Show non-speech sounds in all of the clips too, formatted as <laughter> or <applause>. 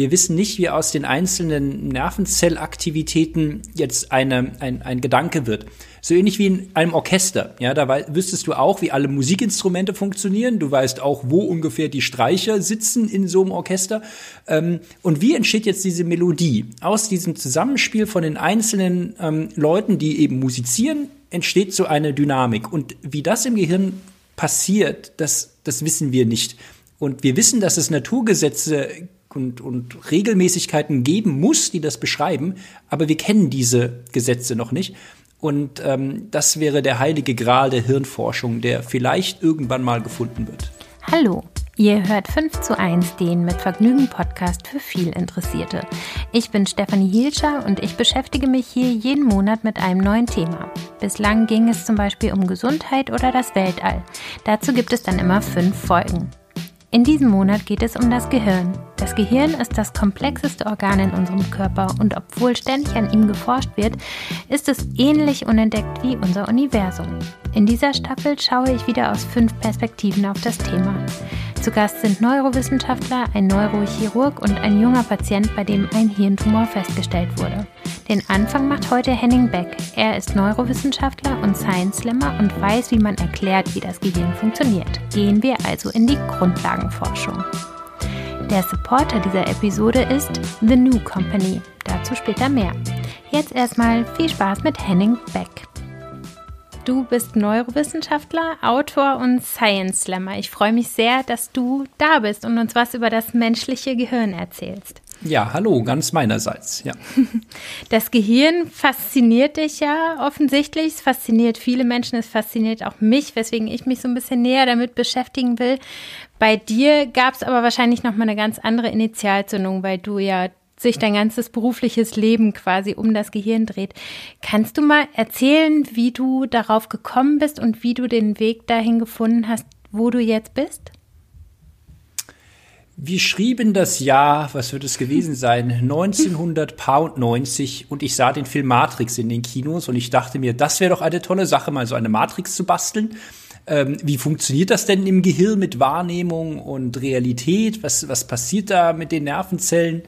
Wir wissen nicht, wie aus den einzelnen Nervenzellaktivitäten jetzt eine, ein, ein Gedanke wird. So ähnlich wie in einem Orchester. Ja, da wüsstest du auch, wie alle Musikinstrumente funktionieren. Du weißt auch, wo ungefähr die Streicher sitzen in so einem Orchester. Ähm, und wie entsteht jetzt diese Melodie? Aus diesem Zusammenspiel von den einzelnen ähm, Leuten, die eben musizieren, entsteht so eine Dynamik. Und wie das im Gehirn passiert, das, das wissen wir nicht. Und wir wissen, dass es Naturgesetze und, und Regelmäßigkeiten geben muss, die das beschreiben, aber wir kennen diese Gesetze noch nicht. Und ähm, das wäre der heilige Gral der Hirnforschung, der vielleicht irgendwann mal gefunden wird. Hallo, ihr hört 5 zu 1 den mit Vergnügen Podcast für viel Interessierte. Ich bin Stefanie Hielscher und ich beschäftige mich hier jeden Monat mit einem neuen Thema. Bislang ging es zum Beispiel um Gesundheit oder das Weltall. Dazu gibt es dann immer fünf Folgen. In diesem Monat geht es um das Gehirn. Das Gehirn ist das komplexeste Organ in unserem Körper und obwohl ständig an ihm geforscht wird, ist es ähnlich unentdeckt wie unser Universum. In dieser Staffel schaue ich wieder aus fünf Perspektiven auf das Thema. Zu Gast sind Neurowissenschaftler, ein Neurochirurg und ein junger Patient, bei dem ein Hirntumor festgestellt wurde. Den Anfang macht heute Henning Beck. Er ist Neurowissenschaftler und Science Slammer und weiß, wie man erklärt, wie das Gehirn funktioniert. Gehen wir also in die Grundlagenforschung. Der Supporter dieser Episode ist The New Company. Dazu später mehr. Jetzt erstmal viel Spaß mit Henning Beck. Du bist Neurowissenschaftler, Autor und Science Slammer. Ich freue mich sehr, dass du da bist und uns was über das menschliche Gehirn erzählst. Ja, hallo, ganz meinerseits, ja. <laughs> Das Gehirn fasziniert dich ja offensichtlich. Es fasziniert viele Menschen, es fasziniert auch mich, weswegen ich mich so ein bisschen näher damit beschäftigen will. Bei dir gab es aber wahrscheinlich noch mal eine ganz andere Initialzündung, weil du ja sich dein ganzes berufliches Leben quasi um das Gehirn dreht. Kannst du mal erzählen, wie du darauf gekommen bist und wie du den Weg dahin gefunden hast, wo du jetzt bist? Wir schrieben das Jahr, was wird es gewesen sein, 1990 und ich sah den Film Matrix in den Kinos und ich dachte mir, das wäre doch eine tolle Sache, mal so eine Matrix zu basteln. Ähm, wie funktioniert das denn im Gehirn mit Wahrnehmung und Realität? Was, was passiert da mit den Nervenzellen?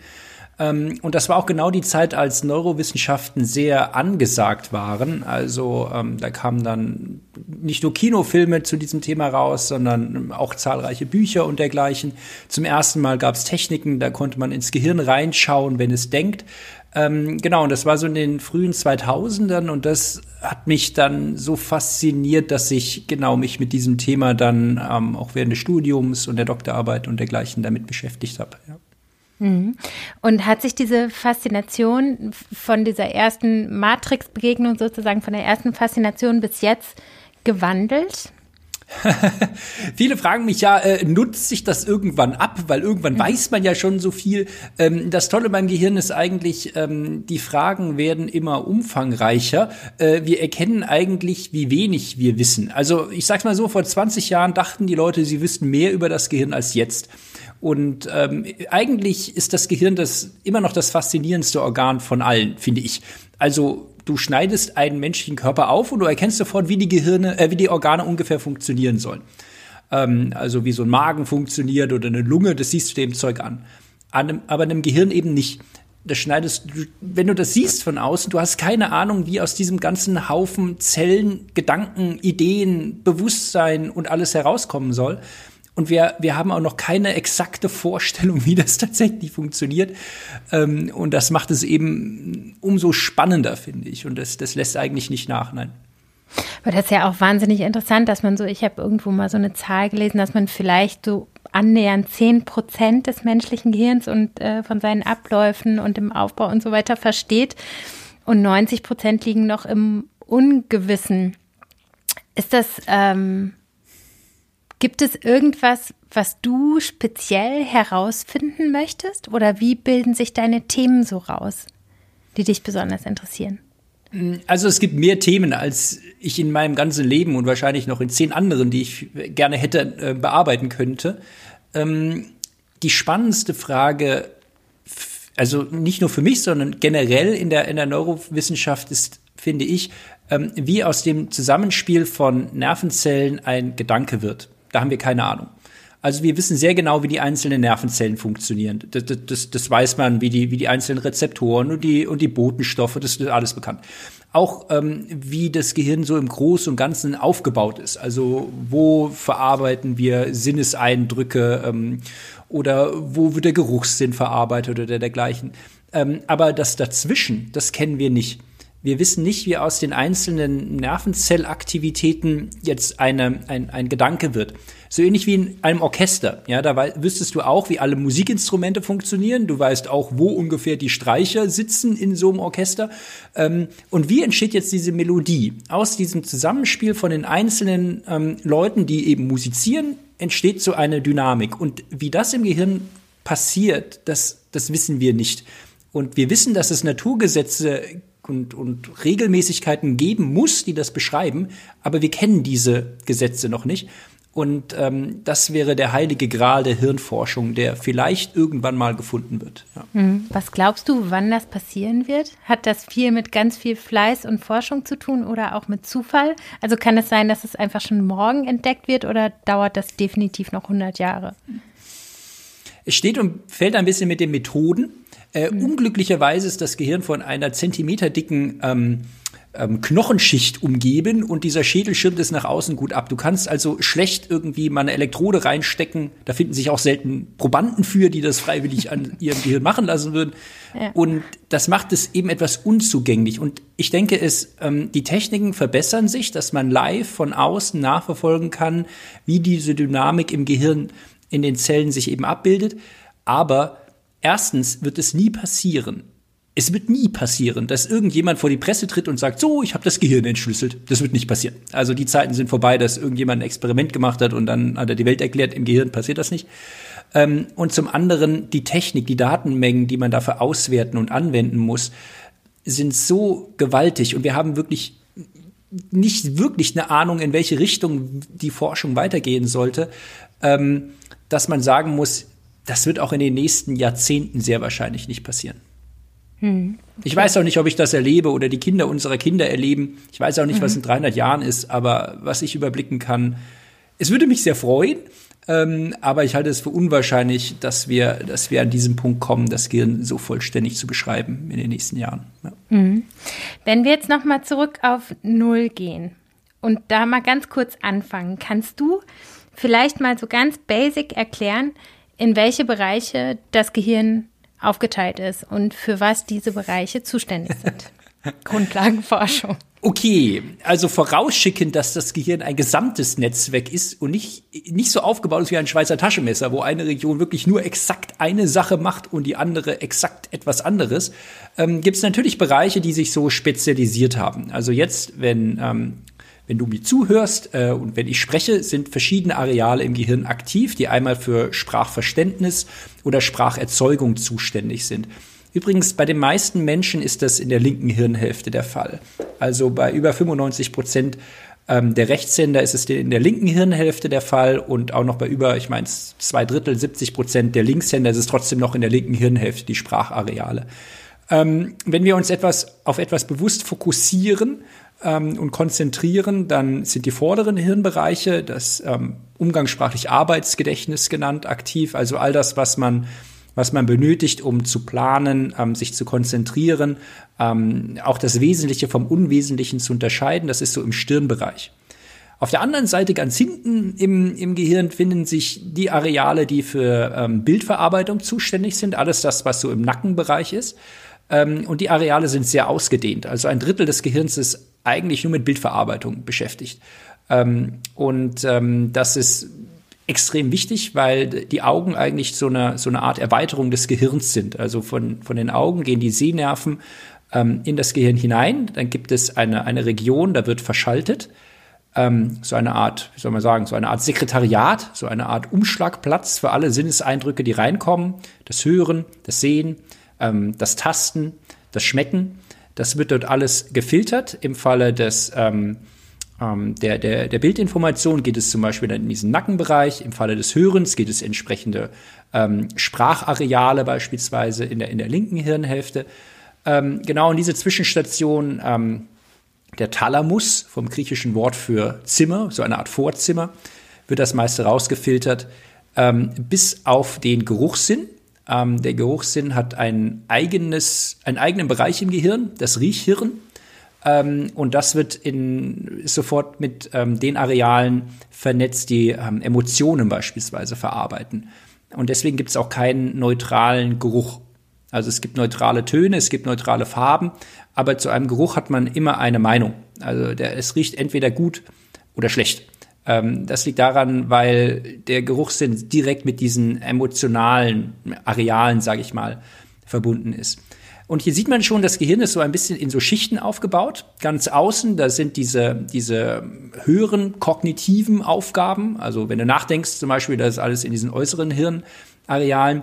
Ähm, und das war auch genau die Zeit, als Neurowissenschaften sehr angesagt waren. Also ähm, da kamen dann nicht nur Kinofilme zu diesem Thema raus, sondern auch zahlreiche Bücher und dergleichen. Zum ersten Mal gab es Techniken, da konnte man ins Gehirn reinschauen, wenn es denkt. Ähm, genau, und das war so in den frühen 2000ern und das hat mich dann so fasziniert, dass ich genau mich mit diesem Thema dann ähm, auch während des Studiums und der Doktorarbeit und dergleichen damit beschäftigt habe. Ja. Mhm. Und hat sich diese Faszination von dieser ersten Matrix-Begegnung sozusagen, von der ersten Faszination bis jetzt gewandelt? <laughs> Viele fragen mich ja, äh, nutzt sich das irgendwann ab? Weil irgendwann mhm. weiß man ja schon so viel. Ähm, das Tolle beim Gehirn ist eigentlich, ähm, die Fragen werden immer umfangreicher. Äh, wir erkennen eigentlich, wie wenig wir wissen. Also ich sag's mal so, vor 20 Jahren dachten die Leute, sie wüssten mehr über das Gehirn als jetzt. Und ähm, eigentlich ist das Gehirn das immer noch das faszinierendste Organ von allen, finde ich. Also du schneidest einen menschlichen Körper auf und du erkennst sofort, wie die Gehirne, äh, wie die Organe ungefähr funktionieren sollen. Ähm, also wie so ein Magen funktioniert oder eine Lunge, das siehst du dem Zeug an. an einem, aber einem Gehirn eben nicht. Das schneidest du, wenn du das siehst von außen, du hast keine Ahnung, wie aus diesem ganzen Haufen Zellen, Gedanken, Ideen, Bewusstsein und alles herauskommen soll. Und wir, wir haben auch noch keine exakte Vorstellung, wie das <laughs> tatsächlich funktioniert. Ähm, und das macht es eben umso spannender, finde ich. Und das, das lässt eigentlich nicht nach, nein. Aber das ist ja auch wahnsinnig interessant, dass man so, ich habe irgendwo mal so eine Zahl gelesen, dass man vielleicht so annähernd 10 Prozent des menschlichen Gehirns und äh, von seinen Abläufen und dem Aufbau und so weiter versteht. Und 90 Prozent liegen noch im Ungewissen. Ist das, ähm, Gibt es irgendwas, was du speziell herausfinden möchtest? Oder wie bilden sich deine Themen so raus, die dich besonders interessieren? Also es gibt mehr Themen, als ich in meinem ganzen Leben und wahrscheinlich noch in zehn anderen, die ich gerne hätte äh, bearbeiten könnte. Ähm, die spannendste Frage, also nicht nur für mich, sondern generell in der, in der Neurowissenschaft ist, finde ich, ähm, wie aus dem Zusammenspiel von Nervenzellen ein Gedanke wird. Da haben wir keine Ahnung. Also wir wissen sehr genau, wie die einzelnen Nervenzellen funktionieren. Das, das, das weiß man, wie die, wie die einzelnen Rezeptoren und die, und die Botenstoffe, das ist alles bekannt. Auch ähm, wie das Gehirn so im Großen und Ganzen aufgebaut ist. Also wo verarbeiten wir Sinneseindrücke ähm, oder wo wird der Geruchssinn verarbeitet oder dergleichen. Ähm, aber das dazwischen, das kennen wir nicht. Wir wissen nicht, wie aus den einzelnen Nervenzellaktivitäten jetzt eine, ein, ein Gedanke wird. So ähnlich wie in einem Orchester. Ja, da wüsstest du auch, wie alle Musikinstrumente funktionieren. Du weißt auch, wo ungefähr die Streicher sitzen in so einem Orchester. Ähm, und wie entsteht jetzt diese Melodie? Aus diesem Zusammenspiel von den einzelnen ähm, Leuten, die eben musizieren, entsteht so eine Dynamik. Und wie das im Gehirn passiert, das, das wissen wir nicht. Und wir wissen, dass es Naturgesetze und, und Regelmäßigkeiten geben muss, die das beschreiben, aber wir kennen diese Gesetze noch nicht. Und ähm, das wäre der heilige Gral der Hirnforschung, der vielleicht irgendwann mal gefunden wird. Ja. Hm. Was glaubst du, wann das passieren wird? Hat das viel mit ganz viel Fleiß und Forschung zu tun oder auch mit Zufall? Also kann es sein, dass es einfach schon morgen entdeckt wird oder dauert das definitiv noch 100 Jahre? Es steht und fällt ein bisschen mit den Methoden. Äh, mhm. Unglücklicherweise ist das Gehirn von einer zentimeterdicken ähm, ähm, Knochenschicht umgeben und dieser Schädel schirmt es nach außen gut ab. Du kannst also schlecht irgendwie mal eine Elektrode reinstecken. Da finden sich auch selten Probanden für, die das freiwillig an <laughs> ihrem Gehirn machen lassen würden. Ja. Und das macht es eben etwas unzugänglich. Und ich denke, es, ähm, die Techniken verbessern sich, dass man live von außen nachverfolgen kann, wie diese Dynamik im Gehirn in den Zellen sich eben abbildet. Aber erstens wird es nie passieren. Es wird nie passieren, dass irgendjemand vor die Presse tritt und sagt, so, ich habe das Gehirn entschlüsselt. Das wird nicht passieren. Also die Zeiten sind vorbei, dass irgendjemand ein Experiment gemacht hat und dann hat er die Welt erklärt, im Gehirn passiert das nicht. Ähm, und zum anderen die Technik, die Datenmengen, die man dafür auswerten und anwenden muss, sind so gewaltig und wir haben wirklich nicht wirklich eine Ahnung, in welche Richtung die Forschung weitergehen sollte, ähm, dass man sagen muss, das wird auch in den nächsten Jahrzehnten sehr wahrscheinlich nicht passieren. Hm, okay. Ich weiß auch nicht, ob ich das erlebe oder die Kinder unserer Kinder erleben. Ich weiß auch nicht, mhm. was in 300 Jahren ist, aber was ich überblicken kann, es würde mich sehr freuen, ähm, aber ich halte es für unwahrscheinlich, dass wir, dass wir an diesem Punkt kommen, das Gehirn so vollständig zu beschreiben in den nächsten Jahren. Ja. Mhm. Wenn wir jetzt noch mal zurück auf Null gehen und da mal ganz kurz anfangen, kannst du vielleicht mal so ganz basic erklären, in welche Bereiche das Gehirn aufgeteilt ist und für was diese Bereiche zuständig sind. <laughs> Grundlagenforschung. Okay, also vorausschicken, dass das Gehirn ein gesamtes Netzwerk ist und nicht, nicht so aufgebaut ist wie ein Schweizer Taschenmesser, wo eine Region wirklich nur exakt eine Sache macht und die andere exakt etwas anderes, ähm, gibt es natürlich Bereiche, die sich so spezialisiert haben. Also jetzt, wenn ähm, wenn du mir zuhörst äh, und wenn ich spreche, sind verschiedene Areale im Gehirn aktiv, die einmal für Sprachverständnis oder Spracherzeugung zuständig sind. Übrigens, bei den meisten Menschen ist das in der linken Hirnhälfte der Fall. Also bei über 95 Prozent ähm, der Rechtshänder ist es in der linken Hirnhälfte der Fall und auch noch bei über, ich meine, zwei Drittel, 70 Prozent der Linkshänder ist es trotzdem noch in der linken Hirnhälfte, die Sprachareale. Ähm, wenn wir uns etwas auf etwas bewusst fokussieren, ähm, und konzentrieren, dann sind die vorderen Hirnbereiche, das ähm, umgangssprachlich Arbeitsgedächtnis genannt, aktiv. Also all das, was man was man benötigt, um zu planen, ähm, sich zu konzentrieren, ähm, auch das Wesentliche vom Unwesentlichen zu unterscheiden, das ist so im Stirnbereich. Auf der anderen Seite, ganz hinten im, im Gehirn, finden sich die Areale, die für ähm, Bildverarbeitung zuständig sind, alles das, was so im Nackenbereich ist. Ähm, und die Areale sind sehr ausgedehnt. Also ein Drittel des Gehirns ist eigentlich nur mit Bildverarbeitung beschäftigt. Ähm, und ähm, das ist extrem wichtig, weil die Augen eigentlich so eine, so eine Art Erweiterung des Gehirns sind. Also von, von den Augen gehen die Sehnerven ähm, in das Gehirn hinein. Dann gibt es eine, eine Region, da wird verschaltet. Ähm, so eine Art, wie soll man sagen, so eine Art Sekretariat, so eine Art Umschlagplatz für alle Sinneseindrücke, die reinkommen. Das Hören, das Sehen, ähm, das Tasten, das Schmecken. Das wird dort alles gefiltert. Im Falle des ähm, ähm, der, der, der Bildinformation geht es zum Beispiel in diesen Nackenbereich. Im Falle des Hörens geht es entsprechende ähm, Sprachareale beispielsweise in der, in der linken Hirnhälfte. Ähm, genau in diese Zwischenstation ähm, der Thalamus vom griechischen Wort für Zimmer, so eine Art Vorzimmer, wird das meiste rausgefiltert. ähm, bis auf den Geruchssinn. Ähm, der Geruchssinn hat ein eigenes, einen eigenen Bereich im Gehirn, das Riechhirn. Ähm, und das wird in, sofort mit ähm, den Arealen vernetzt, die ähm, Emotionen beispielsweise verarbeiten. Und deswegen gibt es auch keinen neutralen Geruch. Also es gibt neutrale Töne, es gibt neutrale Farben, aber zu einem Geruch hat man immer eine Meinung. Also der, es riecht entweder gut oder schlecht. Ähm, das liegt daran, weil der Geruchssinn direkt mit diesen emotionalen Arealen, sage ich mal, verbunden ist. Und hier sieht man schon, das Gehirn ist so ein bisschen in so Schichten aufgebaut. Ganz außen, da sind diese, diese höheren kognitiven Aufgaben. Also wenn du nachdenkst zum Beispiel, das ist alles in diesen äußeren Hirnarealen.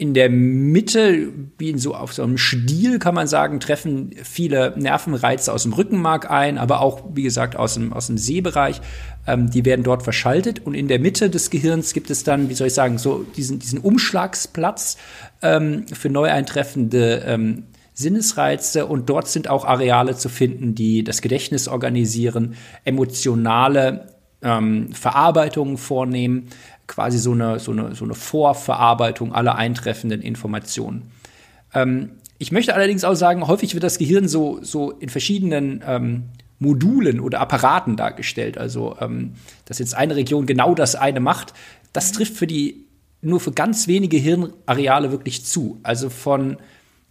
In der Mitte, wie in so auf so einem Stiel kann man sagen, treffen viele Nervenreize aus dem Rückenmark ein, aber auch, wie gesagt, aus dem, aus dem Sehbereich. Ähm, die werden dort verschaltet. Und in der Mitte des Gehirns gibt es dann, wie soll ich sagen, so diesen, diesen Umschlagsplatz ähm, für neu eintreffende ähm, Sinnesreize und dort sind auch Areale zu finden, die das Gedächtnis organisieren, emotionale ähm, Verarbeitungen vornehmen, quasi so eine, so, eine, so eine Vorverarbeitung aller eintreffenden Informationen. Ähm, ich möchte allerdings auch sagen, häufig wird das Gehirn so, so in verschiedenen ähm, Modulen oder Apparaten dargestellt. Also, ähm, dass jetzt eine Region genau das eine macht, das trifft für die nur für ganz wenige Hirnareale wirklich zu. Also von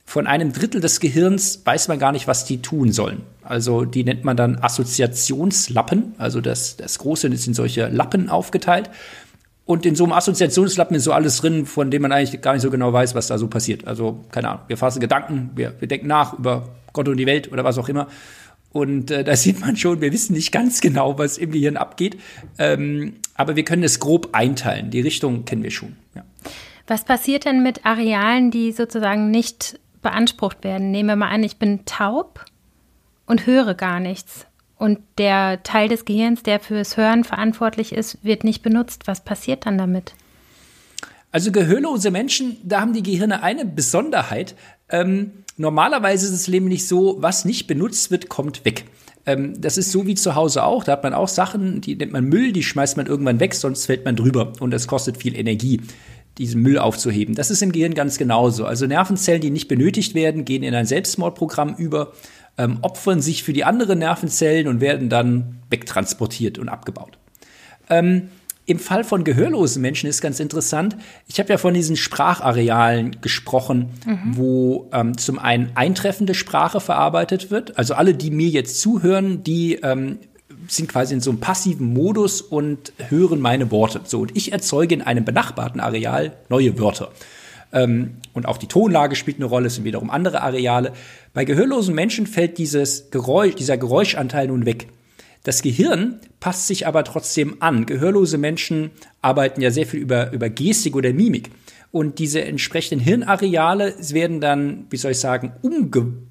von einem Drittel des Gehirns weiß man gar nicht, was die tun sollen. Also die nennt man dann Assoziationslappen. Also das, das Große ist in solche Lappen aufgeteilt. Und in so einem Assoziationslappen ist so alles drin, von dem man eigentlich gar nicht so genau weiß, was da so passiert. Also, keine Ahnung, wir fassen Gedanken, wir, wir denken nach über Gott und die Welt oder was auch immer. Und äh, da <laughs> sieht man schon, wir wissen nicht ganz genau, was im Gehirn abgeht. Ähm, aber wir können es grob einteilen. Die Richtung kennen wir schon. Ja. Was passiert denn mit Arealen, die sozusagen nicht beansprucht werden. Nehmen wir mal an, ich bin taub und höre gar nichts. Und der Teil des Gehirns, der fürs Hören verantwortlich ist, wird nicht benutzt. Was passiert dann damit? Also gehörlose Menschen, da haben die Gehirne eine Besonderheit. Ähm, normalerweise ist es nämlich so, was nicht benutzt wird, kommt weg. Ähm, das ist so wie zu Hause auch. Da hat man auch Sachen, die nennt man Müll, die schmeißt man irgendwann weg, sonst fällt man drüber und das kostet viel Energie diesen Müll aufzuheben. Das ist im Gehirn ganz genauso. Also Nervenzellen, die nicht benötigt werden, gehen in ein Selbstmordprogramm über, ähm, opfern sich für die anderen Nervenzellen und werden dann wegtransportiert und abgebaut. Ähm, Im Fall von gehörlosen Menschen ist ganz interessant. Ich habe ja von diesen Spracharealen gesprochen, mhm. wo ähm, zum einen eintreffende Sprache verarbeitet wird. Also alle, die mir jetzt zuhören, die ähm, sind quasi in so einem passiven Modus und hören meine Worte. So, und ich erzeuge in einem benachbarten Areal neue Wörter. Ähm, und auch die Tonlage spielt eine Rolle, es sind wiederum andere Areale. Bei gehörlosen Menschen fällt dieses Geräusch, dieser Geräuschanteil nun weg. Das Gehirn passt sich aber trotzdem an. Gehörlose Menschen arbeiten ja sehr viel über, über Gestik oder Mimik. Und diese entsprechenden Hirnareale werden dann, wie soll ich sagen, umgewandelt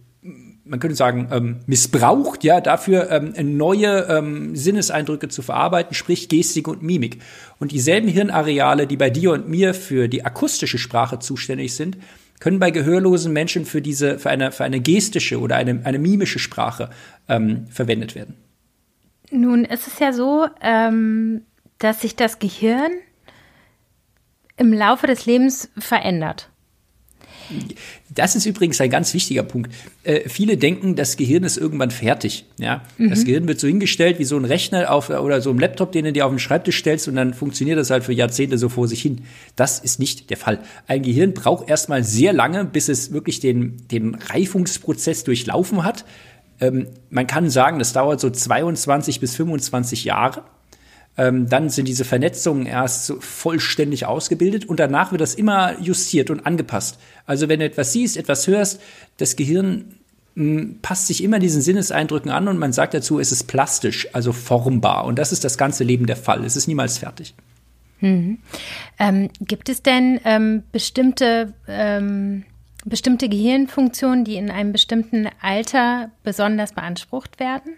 man könnte sagen, ähm, missbraucht, ja, dafür ähm, neue ähm, Sinneseindrücke zu verarbeiten, sprich Gestik und Mimik. Und dieselben Hirnareale, die bei dir und mir für die akustische Sprache zuständig sind, können bei gehörlosen Menschen für diese, für eine, für eine gestische oder eine, eine mimische Sprache ähm, verwendet werden. Nun ist es ja so, ähm, dass sich das Gehirn im Laufe des Lebens verändert. Das ist übrigens ein ganz wichtiger Punkt. Äh, viele denken, das Gehirn ist irgendwann fertig. Ja? Mhm. Das Gehirn wird so hingestellt wie so ein Rechner auf, oder so ein Laptop, den du dir auf den Schreibtisch stellst und dann funktioniert das halt für Jahrzehnte so vor sich hin. Das ist nicht der Fall. Ein Gehirn braucht erstmal sehr lange, bis es wirklich den, den Reifungsprozess durchlaufen hat. Ähm, man kann sagen, das dauert so 22 bis 25 Jahre ähm, dann sind diese Vernetzungen erst so vollständig ausgebildet und danach wird das immer justiert und angepasst. Also wenn du etwas siehst, etwas hörst, das Gehirn hm, passt sich immer diesen Sinneseindrücken an und man sagt dazu, es ist plastisch, also formbar. Und das ist das ganze Leben der Fall. Es ist niemals fertig. Mhm. Ähm, gibt es denn ähm, bestimmte, ähm, bestimmte Gehirnfunktionen, die in einem bestimmten Alter besonders beansprucht werden?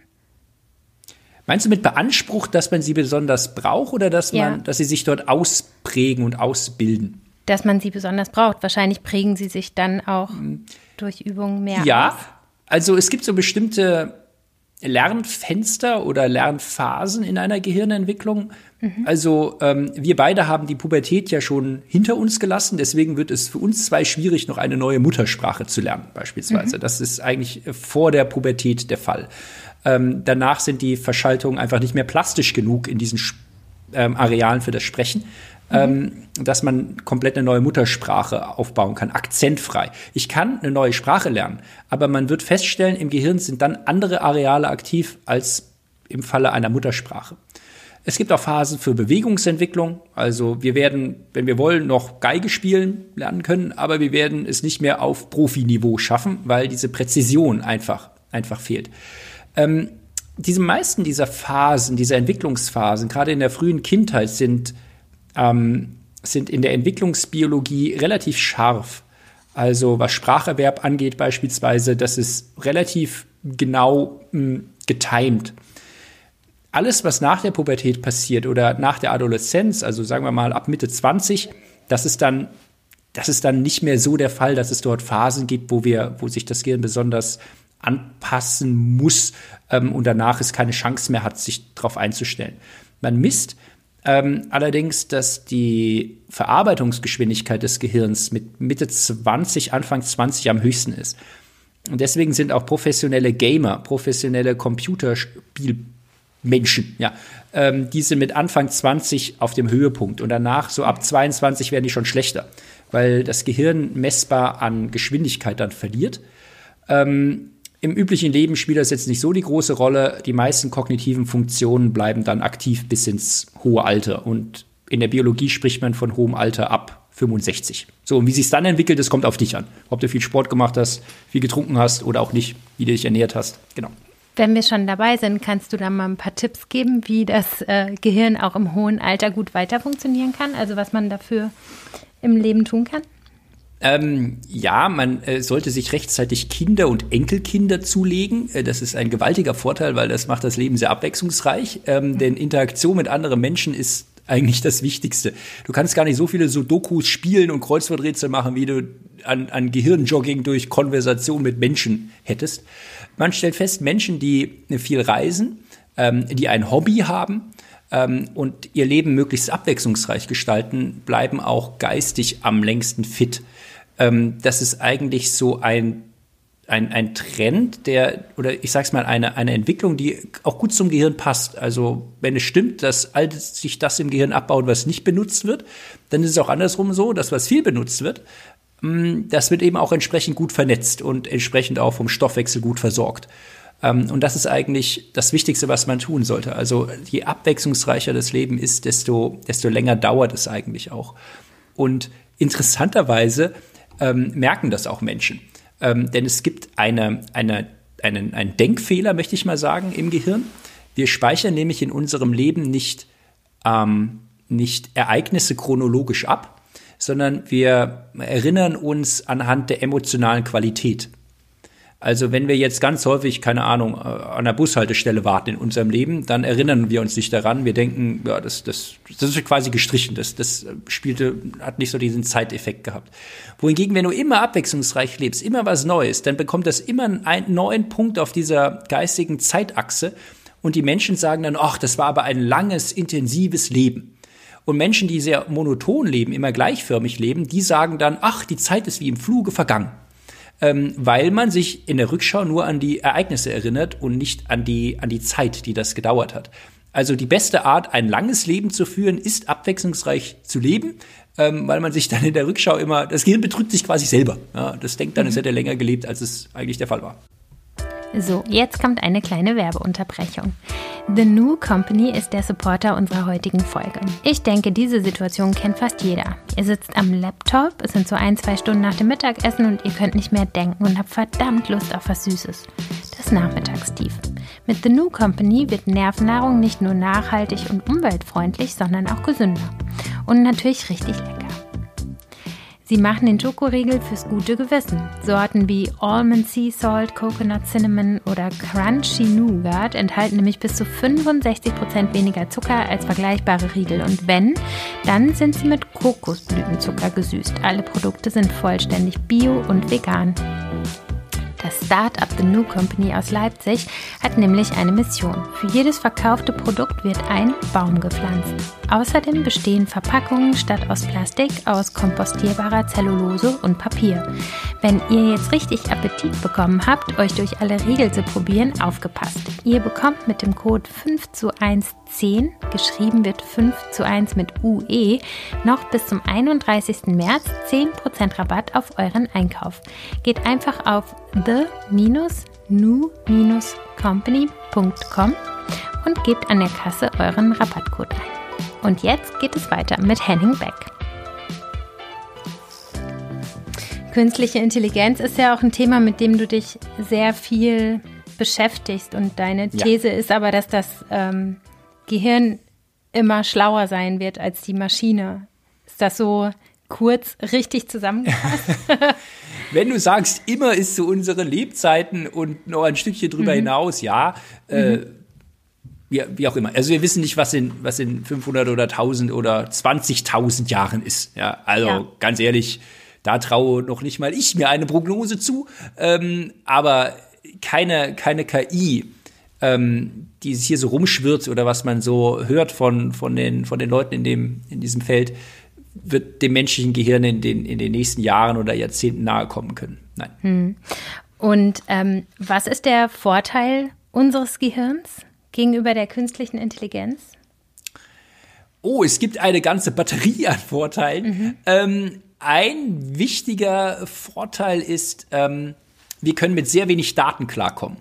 Meinst du mit beansprucht, dass man sie besonders braucht oder dass man, ja. dass sie sich dort ausprägen und ausbilden? Dass man sie besonders braucht. Wahrscheinlich prägen sie sich dann auch hm. durch Übungen mehr. Ja, aus. also es gibt so bestimmte Lernfenster oder Lernphasen in einer Gehirnentwicklung. Mhm. Also ähm, wir beide haben die Pubertät ja schon hinter uns gelassen, deswegen wird es für uns zwei schwierig, noch eine neue Muttersprache zu lernen, beispielsweise. Mhm. Das ist eigentlich vor der Pubertät der Fall. Ähm, danach sind die Verschaltungen einfach nicht mehr plastisch genug in diesen ähm, Arealen für das Sprechen mhm. dass man komplett eine neue Muttersprache aufbauen kann, akzentfrei. Ich kann eine neue Sprache lernen, aber man wird feststellen, im Gehirn sind dann andere Areale aktiv als im Falle einer Muttersprache. Es gibt auch Phasen für Bewegungsentwicklung. Also wir werden, wenn wir wollen, noch Geige spielen lernen können, aber wir werden es nicht mehr auf Profiniveau schaffen, weil diese Präzision einfach, einfach fehlt. Ähm, diese meisten dieser Phasen, dieser Entwicklungsphasen, gerade in der frühen Kindheit, sind ähm, sind in der Entwicklungsbiologie relativ scharf. Also was Spracherwerb angeht beispielsweise, das ist relativ genau mh, hm, getimed. Alles, was nach der Pubertät passiert oder nach der Adoleszenz, also sagen wir mal ab Mitte 20, das ist dann, das ist dann nicht mehr so der Fall, dass es dort Phasen gibt, wo wir, wo sich das Gehirn besonders anpassen muss ähm, und danach es keine Chance mehr hat, sich darauf einzustellen. Man misst ähm, allerdings, dass die Verarbeitungsgeschwindigkeit des Gehirns mit Mitte 20, Anfang 20 am höchsten ist. Und deswegen sind auch professionelle Gamer, professionelle Computerspielmenschen, ja, ähm, die sind mit Anfang 20 auf dem Höhepunkt und danach, so ab 22, werden die schon schlechter, weil das Gehirn messbar an Geschwindigkeit dann verliert. Ähm, im üblichen Leben spielt das jetzt nicht so die große Rolle. Die meisten kognitiven Funktionen bleiben dann aktiv bis ins hohe Alter. Und in der Biologie spricht man von hohem Alter ab 65. So, und wie sich dann entwickelt, das kommt auf dich an. Ob du viel Sport gemacht hast, viel getrunken hast oder auch nicht, wie du dich ernährt hast. Genau. Wenn wir schon dabei sind, kannst du da mal ein paar Tipps geben, wie das äh, Gehirn auch im hohen Alter gut weiter funktionieren kann? Also was man dafür im Leben tun kann? Ähm, ja, man äh, sollte sich rechtzeitig Kinder und Enkelkinder zulegen. Äh, das ist ein gewaltiger Vorteil, weil das macht das Leben sehr abwechslungsreich. Ähm, denn Interaktion mit anderen Menschen ist eigentlich das Wichtigste. Du kannst gar nicht so viele Sudokus spielen und Kreuzworträtsel machen, wie du an, an Gehirnjogging durch Konversation mit Menschen hättest. Man stellt fest, Menschen, die viel reisen, ähm, die ein Hobby haben, ähm, und ihr Leben möglichst abwechslungsreich gestalten, bleiben auch geistig am längsten fit ähm, das ist eigentlich so ein ein, ein Trend, der, oder ich sag's mal, eine, eine Entwicklung, die auch gut zum Gehirn passt. Also, wenn es stimmt, dass all sich das im Gehirn abbaut, was nicht benutzt wird, dann ist es auch andersrum so, dass was viel benutzt wird, mm, das wird eben auch entsprechend gut vernetzt und entsprechend auch vom Stoffwechsel gut versorgt. Ähm, und das ist eigentlich das Wichtigste, was man tun sollte. Also, je abwechslungsreicher das Leben ist, desto, desto länger dauert es eigentlich auch. Und interessanterweise ähm, merken das auch Menschen. Ähm, denn es gibt eine, eine, einen, einen Denkfehler, möchte ich mal sagen, im Gehirn. Wir speichern nämlich in unserem Leben nicht, ähm, nicht Ereignisse chronologisch ab, sondern wir erinnern uns anhand der emotionalen Qualität. Also wenn wir jetzt ganz häufig, keine Ahnung, äh, an der Bushaltestelle warten in unserem Leben, dann erinnern wir uns nicht daran. Wir denken, ja, das, das, das ist quasi gestrichen. Das, das spielte, hat nicht so diesen Zeiteffekt gehabt. Wohingegen, wenn du immer abwechslungsreich lebst, immer was Neues, dann bekommt das immer einen neuen Punkt auf dieser geistigen Zeitachse. Und die Menschen sagen dann, ach, das war aber ein langes, intensives Leben. Und Menschen, die sehr monoton leben, immer gleichförmig leben, die sagen dann, ach, die Zeit ist wie im Fluge vergangen ähm, weil man sich in der Rückschau nur an die Ereignisse erinnert und nicht an die, an die Zeit, die das gedauert hat. Also die beste Art, ein langes Leben zu führen, ist abwechslungsreich zu leben, ähm, weil man sich dann in der Rückschau immer, das Gehirn betrügt sich quasi selber. Ja, das denkt dann, mhm. es hätte länger gelebt, als es eigentlich der Fall war. So, jetzt kommt eine kleine Werbeunterbrechung. The New Company ist der Supporter unserer heutigen Folge. Ich denke, diese Situation kennt fast jeder. Ihr sitzt am Laptop, es sind so ein, zwei Stunden nach dem Mittagessen und ihr könnt nicht mehr denken und habt verdammt Lust auf was Süßes. Das Nachmittagstief. Mit The New Company wird Nervennahrung nicht nur nachhaltig und umweltfreundlich, sondern auch gesünder. Und natürlich richtig lecker. Sie machen den Schokoriegel fürs gute Gewissen. Sorten wie Almond Sea Salt, Coconut Cinnamon oder Crunchy Nougat enthalten nämlich bis zu 65% weniger Zucker als vergleichbare Riegel. Und wenn, dann sind sie mit Kokosblütenzucker gesüßt. Alle Produkte sind vollständig bio und vegan. Das Startup The New Company aus Leipzig hat nämlich eine Mission. Für jedes verkaufte Produkt wird ein Baum gepflanzt. Außerdem bestehen Verpackungen statt aus Plastik aus kompostierbarer Zellulose und Papier. Wenn ihr jetzt richtig Appetit bekommen habt, euch durch alle Riegel zu probieren, aufgepasst. Ihr bekommt mit dem Code 5 zu 1 10, geschrieben wird 5 zu 1 mit UE, noch bis zum 31. März 10% Rabatt auf euren Einkauf. Geht einfach auf the-new-company.com und gebt an der Kasse euren Rabattcode ein. Und jetzt geht es weiter mit Henning Beck. Künstliche Intelligenz ist ja auch ein Thema, mit dem du dich sehr viel beschäftigst. Und deine These ja. ist aber, dass das ähm, Gehirn immer schlauer sein wird als die Maschine. Ist das so kurz richtig zusammengefasst? <laughs> <laughs> Wenn du sagst, immer ist so unsere Lebzeiten und noch ein Stückchen drüber mhm. hinaus, ja. Äh, mhm. Wie, wie, auch immer. Also wir wissen nicht, was in, was in 500 oder 1000 oder 20.000 Jahren ist. Ja, also ja. ganz ehrlich, da traue noch nicht mal ich mir eine Prognose zu. Ähm, aber keine, keine KI ähm, die hier so rumschwirrt oder was man so hört von, von, den, von den Leuten in, dem, in diesem Feld, wird dem menschlichen Gehirn in den, in den nächsten Jahren oder Jahrzehnten nahe kommen können. Nein. Hm. Und ähm, was ist der Vorteil unseres Gehirns gegenüber der künstlichen Intelligenz? Oh, es gibt eine ganze Batterie an Vorteilen. Mhm. Ähm, ein wichtiger Vorteil ist, ähm, wir können mit sehr wenig Daten klarkommen.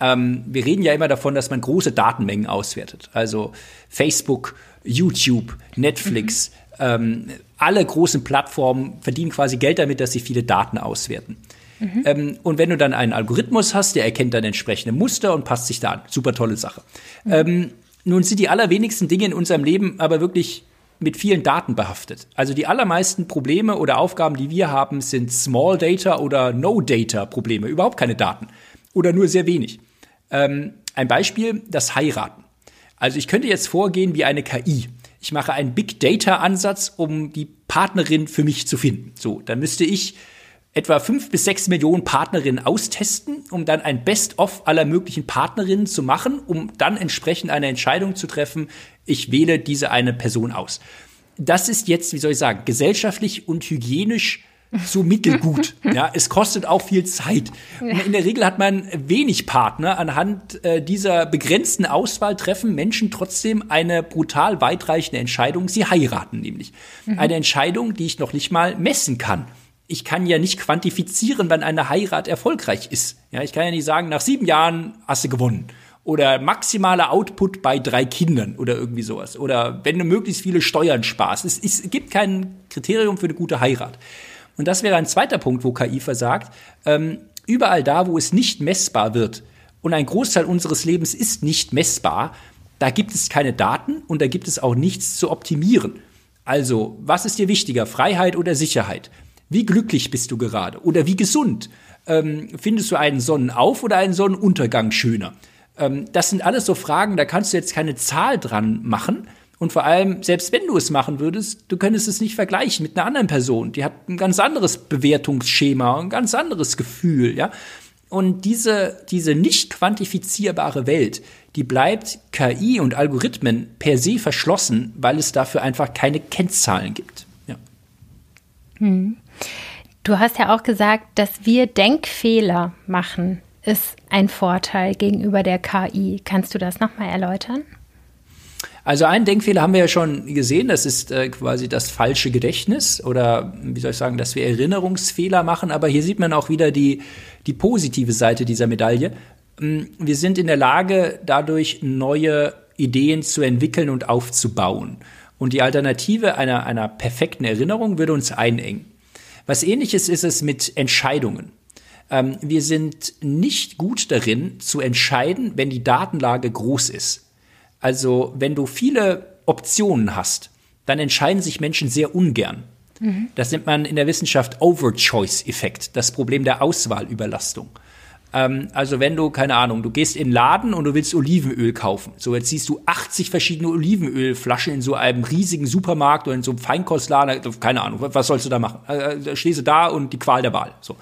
Ähm, wir reden ja immer davon, dass man große Datenmengen auswertet. Also Facebook, YouTube, Netflix, mhm. ähm, alle großen Plattformen verdienen quasi Geld damit, dass sie viele Daten auswerten. Mhm. Ähm, und wenn du dann einen Algorithmus hast, der erkennt dann entsprechende Muster und passt sich da an. Super tolle Sache. Mhm. Ähm, nun sind die allerwenigsten Dinge in unserem Leben aber wirklich mit vielen Daten behaftet. Also die allermeisten Probleme oder Aufgaben, die wir haben, sind Small Data oder No Data Probleme, überhaupt keine Daten oder nur sehr wenig. Ähm, ein Beispiel, das Heiraten. Also ich könnte jetzt vorgehen wie eine KI. Ich mache einen Big Data Ansatz, um die Partnerin für mich zu finden. So, dann müsste ich etwa fünf bis sechs Millionen Partnerinnen austesten, um dann ein Best-of aller möglichen Partnerinnen zu machen, um dann entsprechend eine Entscheidung zu treffen, ich wähle diese eine Person aus. Das ist jetzt, wie soll ich sagen, gesellschaftlich und hygienisch so mittelgut. <laughs> ja, es kostet auch viel Zeit. Und in der Regel hat man wenig Partner. Anhand äh, dieser begrenzten Auswahl treffen Menschen trotzdem eine brutal weitreichende Entscheidung. Sie heiraten nämlich. Mhm. Eine Entscheidung, die ich noch nicht mal messen kann. Ich kann ja nicht quantifizieren, wann eine Heirat erfolgreich ist. Ja, ich kann ja nicht sagen, nach sieben Jahren hast du gewonnen oder maximaler Output bei drei Kindern oder irgendwie sowas. Oder wenn du möglichst viele Steuern sparst. Es, es gibt kein Kriterium für eine gute Heirat. Und das wäre ein zweiter Punkt, wo KI versagt. Ähm, überall da, wo es nicht messbar wird, und ein Großteil unseres Lebens ist nicht messbar, da gibt es keine Daten und da gibt es auch nichts zu optimieren. Also, was ist dir wichtiger, Freiheit oder Sicherheit? Wie glücklich bist du gerade oder wie gesund? Ähm, findest du einen Sonnenauf- oder einen Sonnenuntergang schöner? Ähm, das sind alles so Fragen, da kannst du jetzt keine Zahl dran machen, und vor allem, selbst wenn du es machen würdest, du könntest es nicht vergleichen mit einer anderen Person. Die hat ein ganz anderes Bewertungsschema, ein ganz anderes Gefühl, ja. Und diese, diese nicht quantifizierbare Welt, die bleibt KI und Algorithmen per se verschlossen, weil es dafür einfach keine Kennzahlen gibt. Ja. Hm. Du hast ja auch gesagt, dass wir Denkfehler machen, ist ein Vorteil gegenüber der KI. Kannst du das nochmal erläutern? Also einen Denkfehler haben wir ja schon gesehen, das ist äh, quasi das falsche Gedächtnis oder wie soll ich sagen, dass wir Erinnerungsfehler machen, aber hier sieht man auch wieder die, die positive Seite dieser Medaille. Mm, wir sind in der Lage, dadurch neue Ideen zu entwickeln und aufzubauen. Und die Alternative einer, einer perfekten Erinnerung würde uns einengen. Was ähnliches ist es mit Entscheidungen. Ähm, wir sind nicht gut darin zu entscheiden, wenn die Datenlage groß ist. Also wenn du viele Optionen hast, dann entscheiden sich Menschen sehr ungern. Mhm. Das nennt man in der Wissenschaft Overchoice-Effekt, das Problem der Auswahlüberlastung. Ähm, also wenn du, keine Ahnung, du gehst in den Laden und du willst Olivenöl kaufen. So, jetzt siehst du 80 verschiedene Olivenölflaschen in so einem riesigen Supermarkt oder in so einem Feinkostladen. Keine Ahnung, was sollst du da machen? Äh, da stehst du da und die Qual der Wahl. So.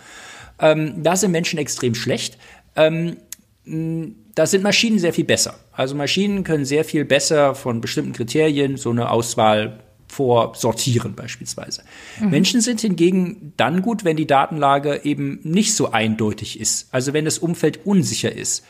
Ähm, da sind Menschen extrem schlecht. Ähm, da sind Maschinen sehr viel besser. Also Maschinen können sehr viel besser von bestimmten Kriterien so eine Auswahl vorsortieren beispielsweise. Mhm. Menschen sind hingegen dann gut, wenn die Datenlage eben nicht so eindeutig ist. Also wenn das Umfeld unsicher ist.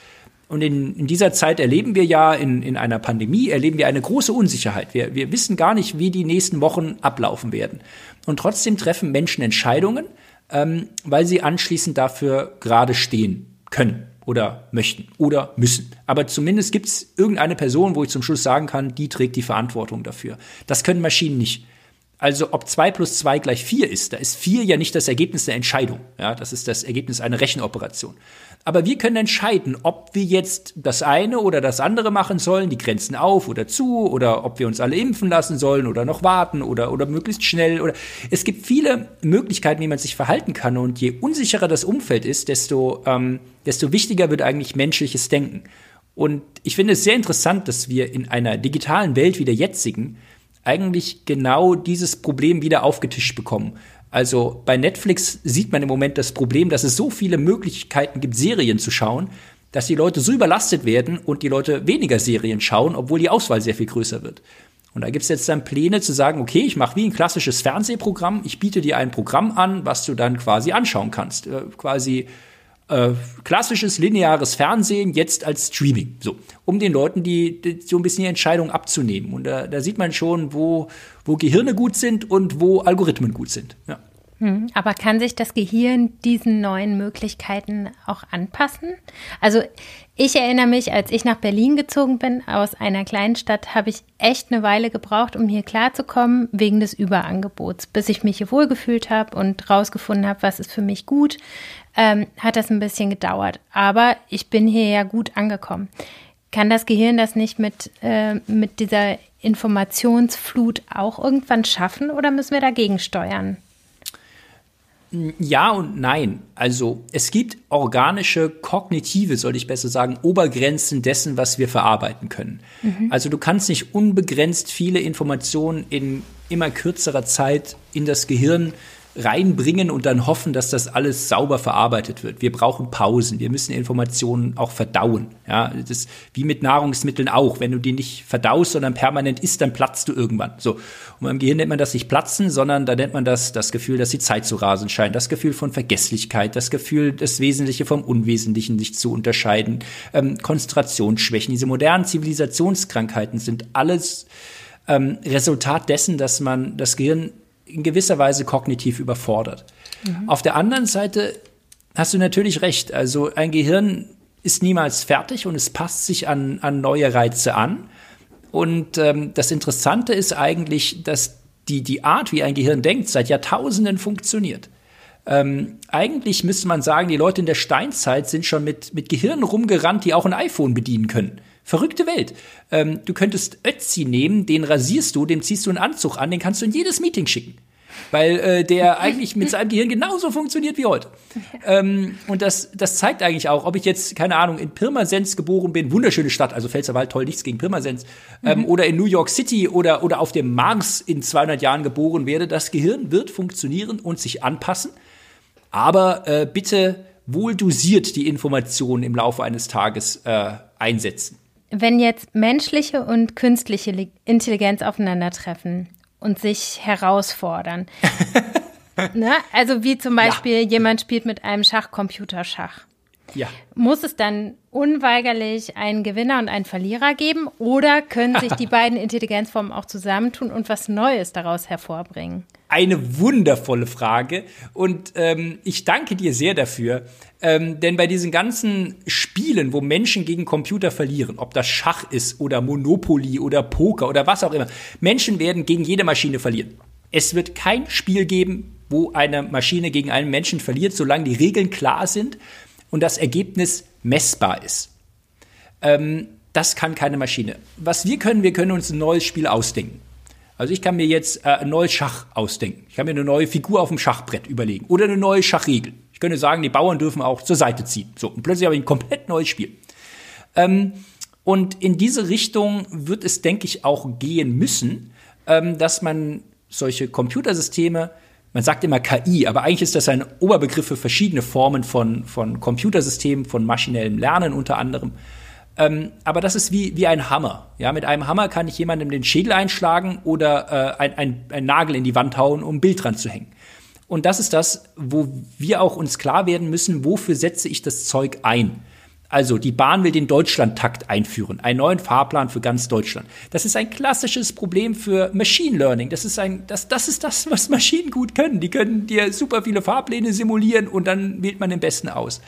Und in, in dieser Zeit erleben wir ja, in, in einer Pandemie, erleben wir eine große Unsicherheit. Wir, wir wissen gar nicht, wie die nächsten Wochen ablaufen werden. Und trotzdem treffen Menschen Entscheidungen, ähm, weil sie anschließend dafür gerade stehen können oder möchten oder müssen. Aber zumindest gibt es irgendeine Person, wo ich zum Schluss sagen kann, die trägt die Verantwortung dafür. Das können Maschinen nicht. Also ob zwei plus zwei gleich vier ist, da ist vier ja nicht das Ergebnis der Entscheidung. Ja, das ist das Ergebnis einer Rechenoperation. Aber wir können entscheiden, ob wir jetzt das eine oder das andere machen sollen, die Grenzen auf oder zu, oder ob wir uns alle impfen lassen sollen oder noch warten oder, oder möglichst schnell. Oder es gibt viele Möglichkeiten, wie man sich verhalten kann. Und je unsicherer das Umfeld ist, desto, ähm, desto wichtiger wird eigentlich menschliches Denken. Und ich finde es sehr interessant, dass wir in einer digitalen Welt wie der jetzigen eigentlich genau dieses Problem wieder aufgetischt bekommen. Also bei Netflix sieht man im Moment das Problem, dass es so viele Möglichkeiten gibt, Serien zu schauen, dass die Leute so überlastet werden und die Leute weniger Serien schauen, obwohl die Auswahl sehr viel größer wird. Und da gibt es jetzt dann Pläne zu sagen, okay, ich mache wie ein klassisches Fernsehprogramm, ich biete dir ein Programm an, was du dann quasi anschauen kannst. Äh, quasi äh, klassisches lineares Fernsehen jetzt als Streaming. So, um den Leuten die, die so ein bisschen die Entscheidung abzunehmen. Und da, da sieht man schon, wo, wo Gehirne gut sind und wo Algorithmen gut sind. Ja. Hm, aber kann sich das Gehirn diesen neuen Möglichkeiten auch anpassen? Also ich erinnere mich, als ich nach Berlin gezogen bin, aus einer kleinen Stadt, habe ich echt eine Weile gebraucht, um hier klarzukommen, wegen des Überangebots. Bis ich mich hier wohlgefühlt habe und rausgefunden habe, was ist für mich gut, ähm, hat das ein bisschen gedauert. Aber ich bin hier ja gut angekommen. Kann das Gehirn das nicht mit, äh, mit dieser Informationsflut auch irgendwann schaffen oder müssen wir dagegen steuern? Ja und nein. Also es gibt organische, kognitive, sollte ich besser sagen, Obergrenzen dessen, was wir verarbeiten können. Mhm. Also du kannst nicht unbegrenzt viele Informationen in immer kürzerer Zeit in das Gehirn reinbringen und dann hoffen, dass das alles sauber verarbeitet wird. Wir brauchen Pausen. Wir müssen Informationen auch verdauen. Ja, das wie mit Nahrungsmitteln auch. Wenn du die nicht verdaust, sondern permanent isst, dann platzt du irgendwann. So. Und beim Gehirn nennt man das nicht platzen, sondern da nennt man das das Gefühl, dass die Zeit zu rasen scheint, das Gefühl von Vergesslichkeit, das Gefühl, das Wesentliche vom Unwesentlichen nicht zu unterscheiden, ähm, Konzentrationsschwächen. Diese modernen Zivilisationskrankheiten sind alles ähm, Resultat dessen, dass man das Gehirn in gewisser Weise kognitiv überfordert. Mhm. Auf der anderen Seite hast du natürlich recht. Also ein Gehirn ist niemals fertig und es passt sich an, an neue Reize an. Und ähm, das Interessante ist eigentlich, dass die, die Art, wie ein Gehirn denkt, seit Jahrtausenden funktioniert. Ähm, eigentlich müsste man sagen, die Leute in der Steinzeit sind schon mit, mit Gehirnen rumgerannt, die auch ein iPhone bedienen können. Verrückte Welt. Ähm, du könntest Ötzi nehmen, den rasierst du, dem ziehst du einen Anzug an, den kannst du in jedes Meeting schicken. Weil äh, der <laughs> eigentlich mit seinem Gehirn genauso funktioniert wie heute. Ähm, und das, das zeigt eigentlich auch, ob ich jetzt, keine Ahnung, in Pirmasens geboren bin, wunderschöne Stadt, also Pfälzerwald, toll, nichts gegen Pirmasens, ähm, mhm. oder in New York City oder, oder auf dem Mars in 200 Jahren geboren werde, das Gehirn wird funktionieren und sich anpassen. Aber äh, bitte wohl dosiert die Informationen im Laufe eines Tages äh, einsetzen wenn jetzt menschliche und künstliche Intelligenz aufeinandertreffen und sich herausfordern, <laughs> ne? also wie zum Beispiel ja. jemand spielt mit einem Schachcomputer Schach. Ja. Muss es dann unweigerlich einen Gewinner und einen Verlierer geben oder können sich die <laughs> beiden Intelligenzformen auch zusammentun und was Neues daraus hervorbringen? Eine wundervolle Frage und ähm, ich danke dir sehr dafür, ähm, denn bei diesen ganzen Spielen, wo Menschen gegen Computer verlieren, ob das Schach ist oder Monopoly oder Poker oder was auch immer, Menschen werden gegen jede Maschine verlieren. Es wird kein Spiel geben, wo eine Maschine gegen einen Menschen verliert, solange die Regeln klar sind und das Ergebnis messbar ist. Ähm, das kann keine Maschine. Was wir können, wir können uns ein neues Spiel ausdenken. Also ich kann mir jetzt äh, ein neues Schach ausdenken. Ich kann mir eine neue Figur auf dem Schachbrett überlegen oder eine neue Schachregel. Ich könnte sagen, die Bauern dürfen auch zur Seite ziehen. So, und plötzlich habe ich ein komplett neues Spiel. Ähm, und in diese Richtung wird es, denke ich, auch gehen müssen, ähm, dass man solche Computersysteme man sagt immer KI, aber eigentlich ist das ein Oberbegriff für verschiedene Formen von, von Computersystemen, von maschinellem Lernen unter anderem. Ähm, aber das ist wie, wie ein Hammer. Ja, mit einem Hammer kann ich jemandem den Schädel einschlagen oder äh, ein, ein, ein Nagel in die Wand hauen, um ein Bild dran zu hängen. Und das ist das, wo wir auch uns klar werden müssen, wofür setze ich das Zeug ein. Also die Bahn will den Deutschlandtakt einführen, einen neuen Fahrplan für ganz Deutschland. Das ist ein klassisches Problem für Machine Learning. Das ist ein, das, das ist das, was Maschinen gut können. Die können dir super viele Fahrpläne simulieren und dann wählt man den besten aus.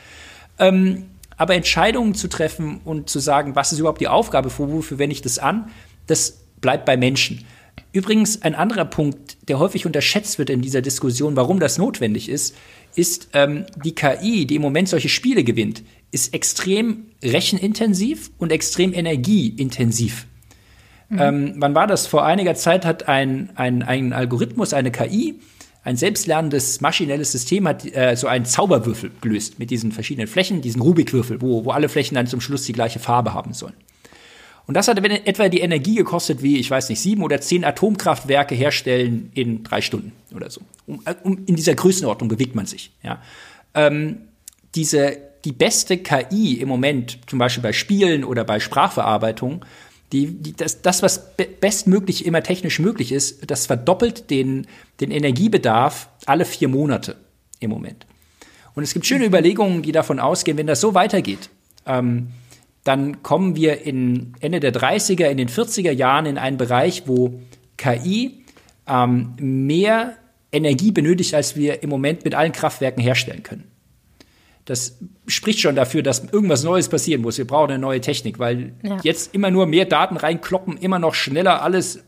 Ähm, aber Entscheidungen zu treffen und zu sagen, was ist überhaupt die Aufgabe, wofür wende ich das an, das bleibt bei Menschen. Übrigens, ein anderer Punkt, der häufig unterschätzt wird in dieser Diskussion, warum das notwendig ist, ist ähm, die KI, die im Moment solche Spiele gewinnt, ist extrem rechenintensiv und extrem energieintensiv. Mhm. Ähm, wann war das? Vor einiger Zeit hat ein, ein, ein Algorithmus, eine KI, ein selbstlernendes maschinelles System hat äh, so einen Zauberwürfel gelöst mit diesen verschiedenen Flächen, diesen Rubikwürfel, wo, wo alle Flächen dann zum Schluss die gleiche Farbe haben sollen. Und das hat etwa die Energie gekostet, wie, ich weiß nicht, sieben oder zehn Atomkraftwerke herstellen in drei Stunden oder so. Um, um, in dieser Größenordnung bewegt man sich. Ja. Ähm, diese, die beste KI im Moment, zum Beispiel bei Spielen oder bei Sprachverarbeitung, die, die, das, das, was be bestmöglich immer technisch möglich ist, das verdoppelt den, den Energiebedarf alle vier Monate im Moment. Und es gibt schöne Überlegungen, die davon ausgehen, wenn das so weitergeht, ähm, dann kommen wir in Ende der 30er, in den 40er Jahren in einen Bereich, wo KI ähm, mehr Energie benötigt, als wir im Moment mit allen Kraftwerken herstellen können. Das spricht schon dafür, dass irgendwas Neues passieren muss. Wir brauchen eine neue Technik, weil ja. jetzt immer nur mehr Daten reinkloppen, immer noch schneller alles,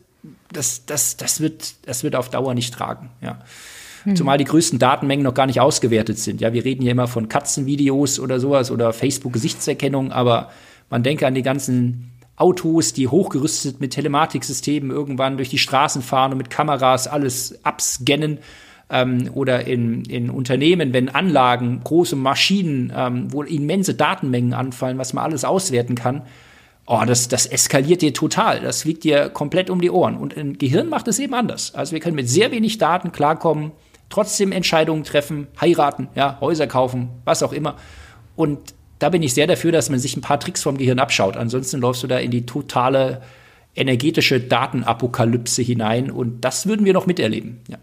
das, das, das, wird, das wird auf Dauer nicht tragen. Ja. Hm. Zumal die größten Datenmengen noch gar nicht ausgewertet sind. Ja, wir reden hier immer von Katzenvideos oder sowas oder Facebook-Gesichtserkennung, aber man denke an die ganzen Autos, die hochgerüstet mit Telematiksystemen irgendwann durch die Straßen fahren und mit Kameras alles abscannen ähm, oder in, in Unternehmen, wenn Anlagen, große Maschinen, ähm, wo immense Datenmengen anfallen, was man alles auswerten kann, oh, das, das eskaliert dir total. Das fliegt dir komplett um die Ohren. Und ein Gehirn macht es eben anders. Also wir können mit sehr wenig Daten klarkommen, trotzdem Entscheidungen treffen, heiraten, ja, Häuser kaufen, was auch immer. Und da bin ich sehr dafür, dass man sich ein paar Tricks vom Gehirn abschaut. Ansonsten läufst du da in die totale energetische Datenapokalypse hinein und das würden wir noch miterleben. Ja.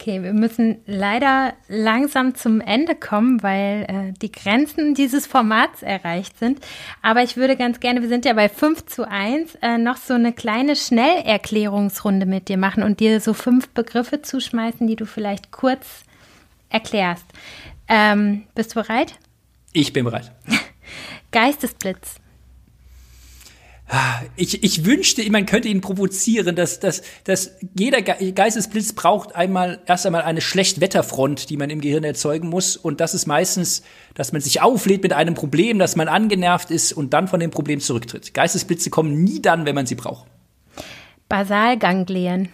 Okay, wir müssen leider langsam zum Ende kommen, weil äh, die Grenzen dieses Formats erreicht sind. Aber ich würde ganz gerne, wir sind ja bei 5 zu 1, äh, noch so eine kleine Schnellerklärungsrunde mit dir machen und dir so fünf Begriffe zuschmeißen, die du vielleicht kurz erklärst. Ähm, bist du bereit? Ich bin bereit. <laughs> Geistesblitz. Ich, ich wünschte, man könnte ihn provozieren, dass, dass, dass jeder Geistesblitz braucht einmal erst einmal eine Schlechtwetterfront, die man im Gehirn erzeugen muss. Und das ist meistens, dass man sich auflädt mit einem Problem, dass man angenervt ist und dann von dem Problem zurücktritt. Geistesblitze kommen nie dann, wenn man sie braucht. Basalganglien.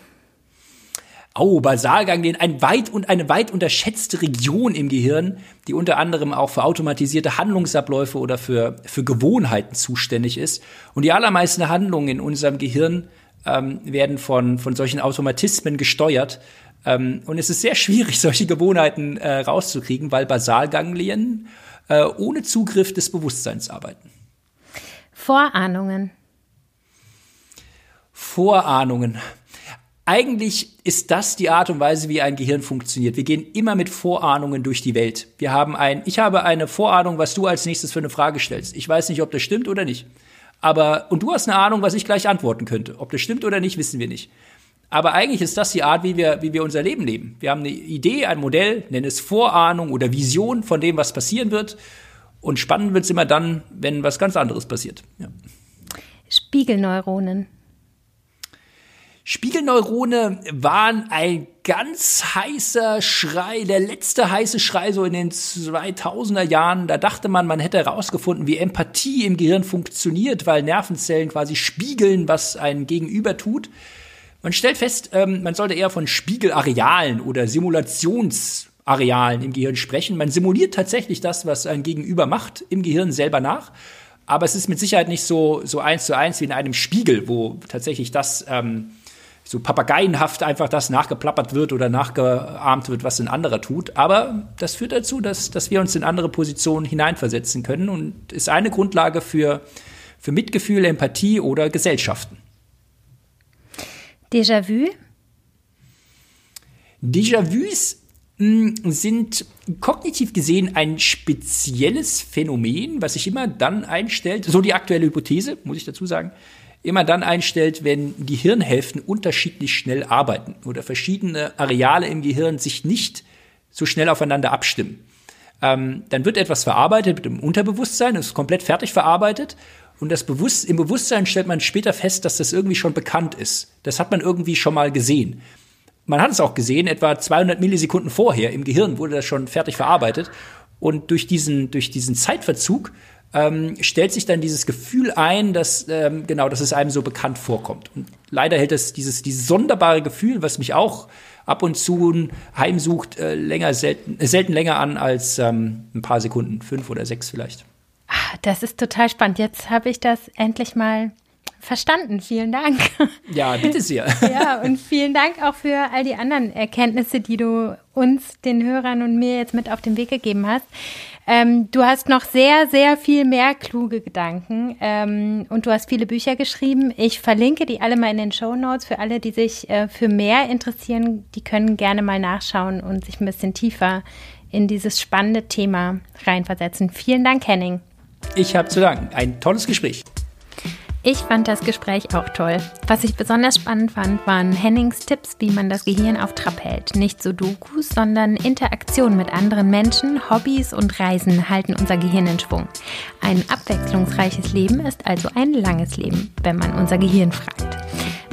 Oh, Basalganglien, ein weit und eine weit unterschätzte Region im Gehirn, die unter anderem auch für automatisierte Handlungsabläufe oder für, für Gewohnheiten zuständig ist. Und die allermeisten Handlungen in unserem Gehirn ähm, werden von, von solchen Automatismen gesteuert. Ähm, und es ist sehr schwierig, <laughs> solche Gewohnheiten äh, rauszukriegen, weil Basalganglien äh, ohne Zugriff des Bewusstseins arbeiten. Vorahnungen. Vorahnungen eigentlich ist das die Art und Weise, wie ein Gehirn funktioniert. Wir gehen immer mit Vorahnungen durch die Welt. Wir haben ein, ich habe eine Vorahnung, was du als nächstes für eine Frage stellst. Ich weiß nicht, ob das stimmt oder nicht. Aber, und du hast eine Ahnung, was ich gleich antworten könnte. Ob das stimmt oder nicht, wissen wir nicht. Aber eigentlich ist das die Art, wie wir, wie wir unser Leben leben. Wir haben eine Idee, ein Modell, nennen es Vorahnung oder Vision von dem, was passieren wird. Und spannend wird es immer dann, wenn was ganz anderes passiert. Ja. Spiegelneuronen. Spiegelneurone waren ein ganz heißer Schrei, der letzte heiße Schrei so in den 2000er Jahren. Da dachte man, man hätte herausgefunden, wie Empathie im Gehirn funktioniert, weil Nervenzellen quasi spiegeln, was ein Gegenüber tut. Man stellt fest, ähm, man sollte eher von Spiegelarealen oder Simulationsarealen im Gehirn sprechen. Man simuliert tatsächlich das, was ein Gegenüber macht, im Gehirn selber nach. Aber es ist mit Sicherheit nicht so, so eins zu eins wie in einem Spiegel, wo tatsächlich das ähm, so papageienhaft einfach das nachgeplappert wird oder nachgeahmt wird, was ein anderer tut. Aber das führt dazu, dass, dass wir uns in andere Positionen hineinversetzen können und ist eine Grundlage für, für Mitgefühl, Empathie oder Gesellschaften. Déjà-vu? Déjà-vus hm, sind kognitiv gesehen ein spezielles Phänomen, was sich immer dann einstellt, so die aktuelle Hypothese, muss ich dazu sagen, immer dann einstellt, wenn die Hirnhälften unterschiedlich schnell arbeiten oder verschiedene Areale im Gehirn sich nicht so schnell aufeinander abstimmen. Ähm, dann wird etwas verarbeitet mit dem Unterbewusstsein, ist komplett fertig verarbeitet. Und das Bewusst im Bewusstsein stellt man später fest, dass das irgendwie schon bekannt ist. Das hat man irgendwie schon mal gesehen. Man hat es auch gesehen, etwa 200 Millisekunden vorher im Gehirn wurde das schon fertig verarbeitet. Und durch diesen, durch diesen Zeitverzug ähm, stellt sich dann dieses Gefühl ein, dass ähm, genau, dass es einem so bekannt vorkommt. Und leider hält es dieses, dieses sonderbare Gefühl, was mich auch ab und zu heimsucht, äh, länger selten, äh, selten länger an als ähm, ein paar Sekunden, fünf oder sechs vielleicht. Ah, das ist total spannend. Jetzt habe ich das endlich mal verstanden. Vielen Dank. Ja, bitte sehr. <laughs> Ja, und vielen Dank auch für all die anderen Erkenntnisse, die du uns, den Hörern und mir jetzt mit auf den Weg gegeben hast. Ähm, du hast noch sehr, sehr viel mehr kluge Gedanken ähm, und du hast viele Bücher geschrieben. Ich verlinke die alle mal in den Show Notes für alle, die sich äh, für mehr interessieren. Die können gerne mal nachschauen und sich ein bisschen tiefer in dieses spannende Thema reinversetzen. Vielen Dank, Henning. Ich habe zu danken. Ein tolles Gespräch. Ich fand das Gespräch auch toll. Was ich besonders spannend fand, waren Hennings Tipps, wie man das Gehirn auf Trab hält. Nicht so Dokus, sondern Interaktion mit anderen Menschen, Hobbys und Reisen halten unser Gehirn in Schwung. Ein abwechslungsreiches Leben ist also ein langes Leben, wenn man unser Gehirn fragt.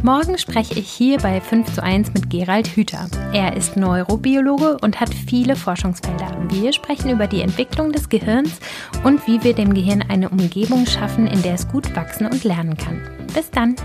Morgen spreche ich hier bei 5 zu 1 mit Gerald Hüther. Er ist Neurobiologe und hat viele Forschungsfelder. Wir sprechen über die Entwicklung des Gehirns und wie wir dem Gehirn eine Umgebung schaffen, in der es gut wachsen und lernen kann. Bis dann!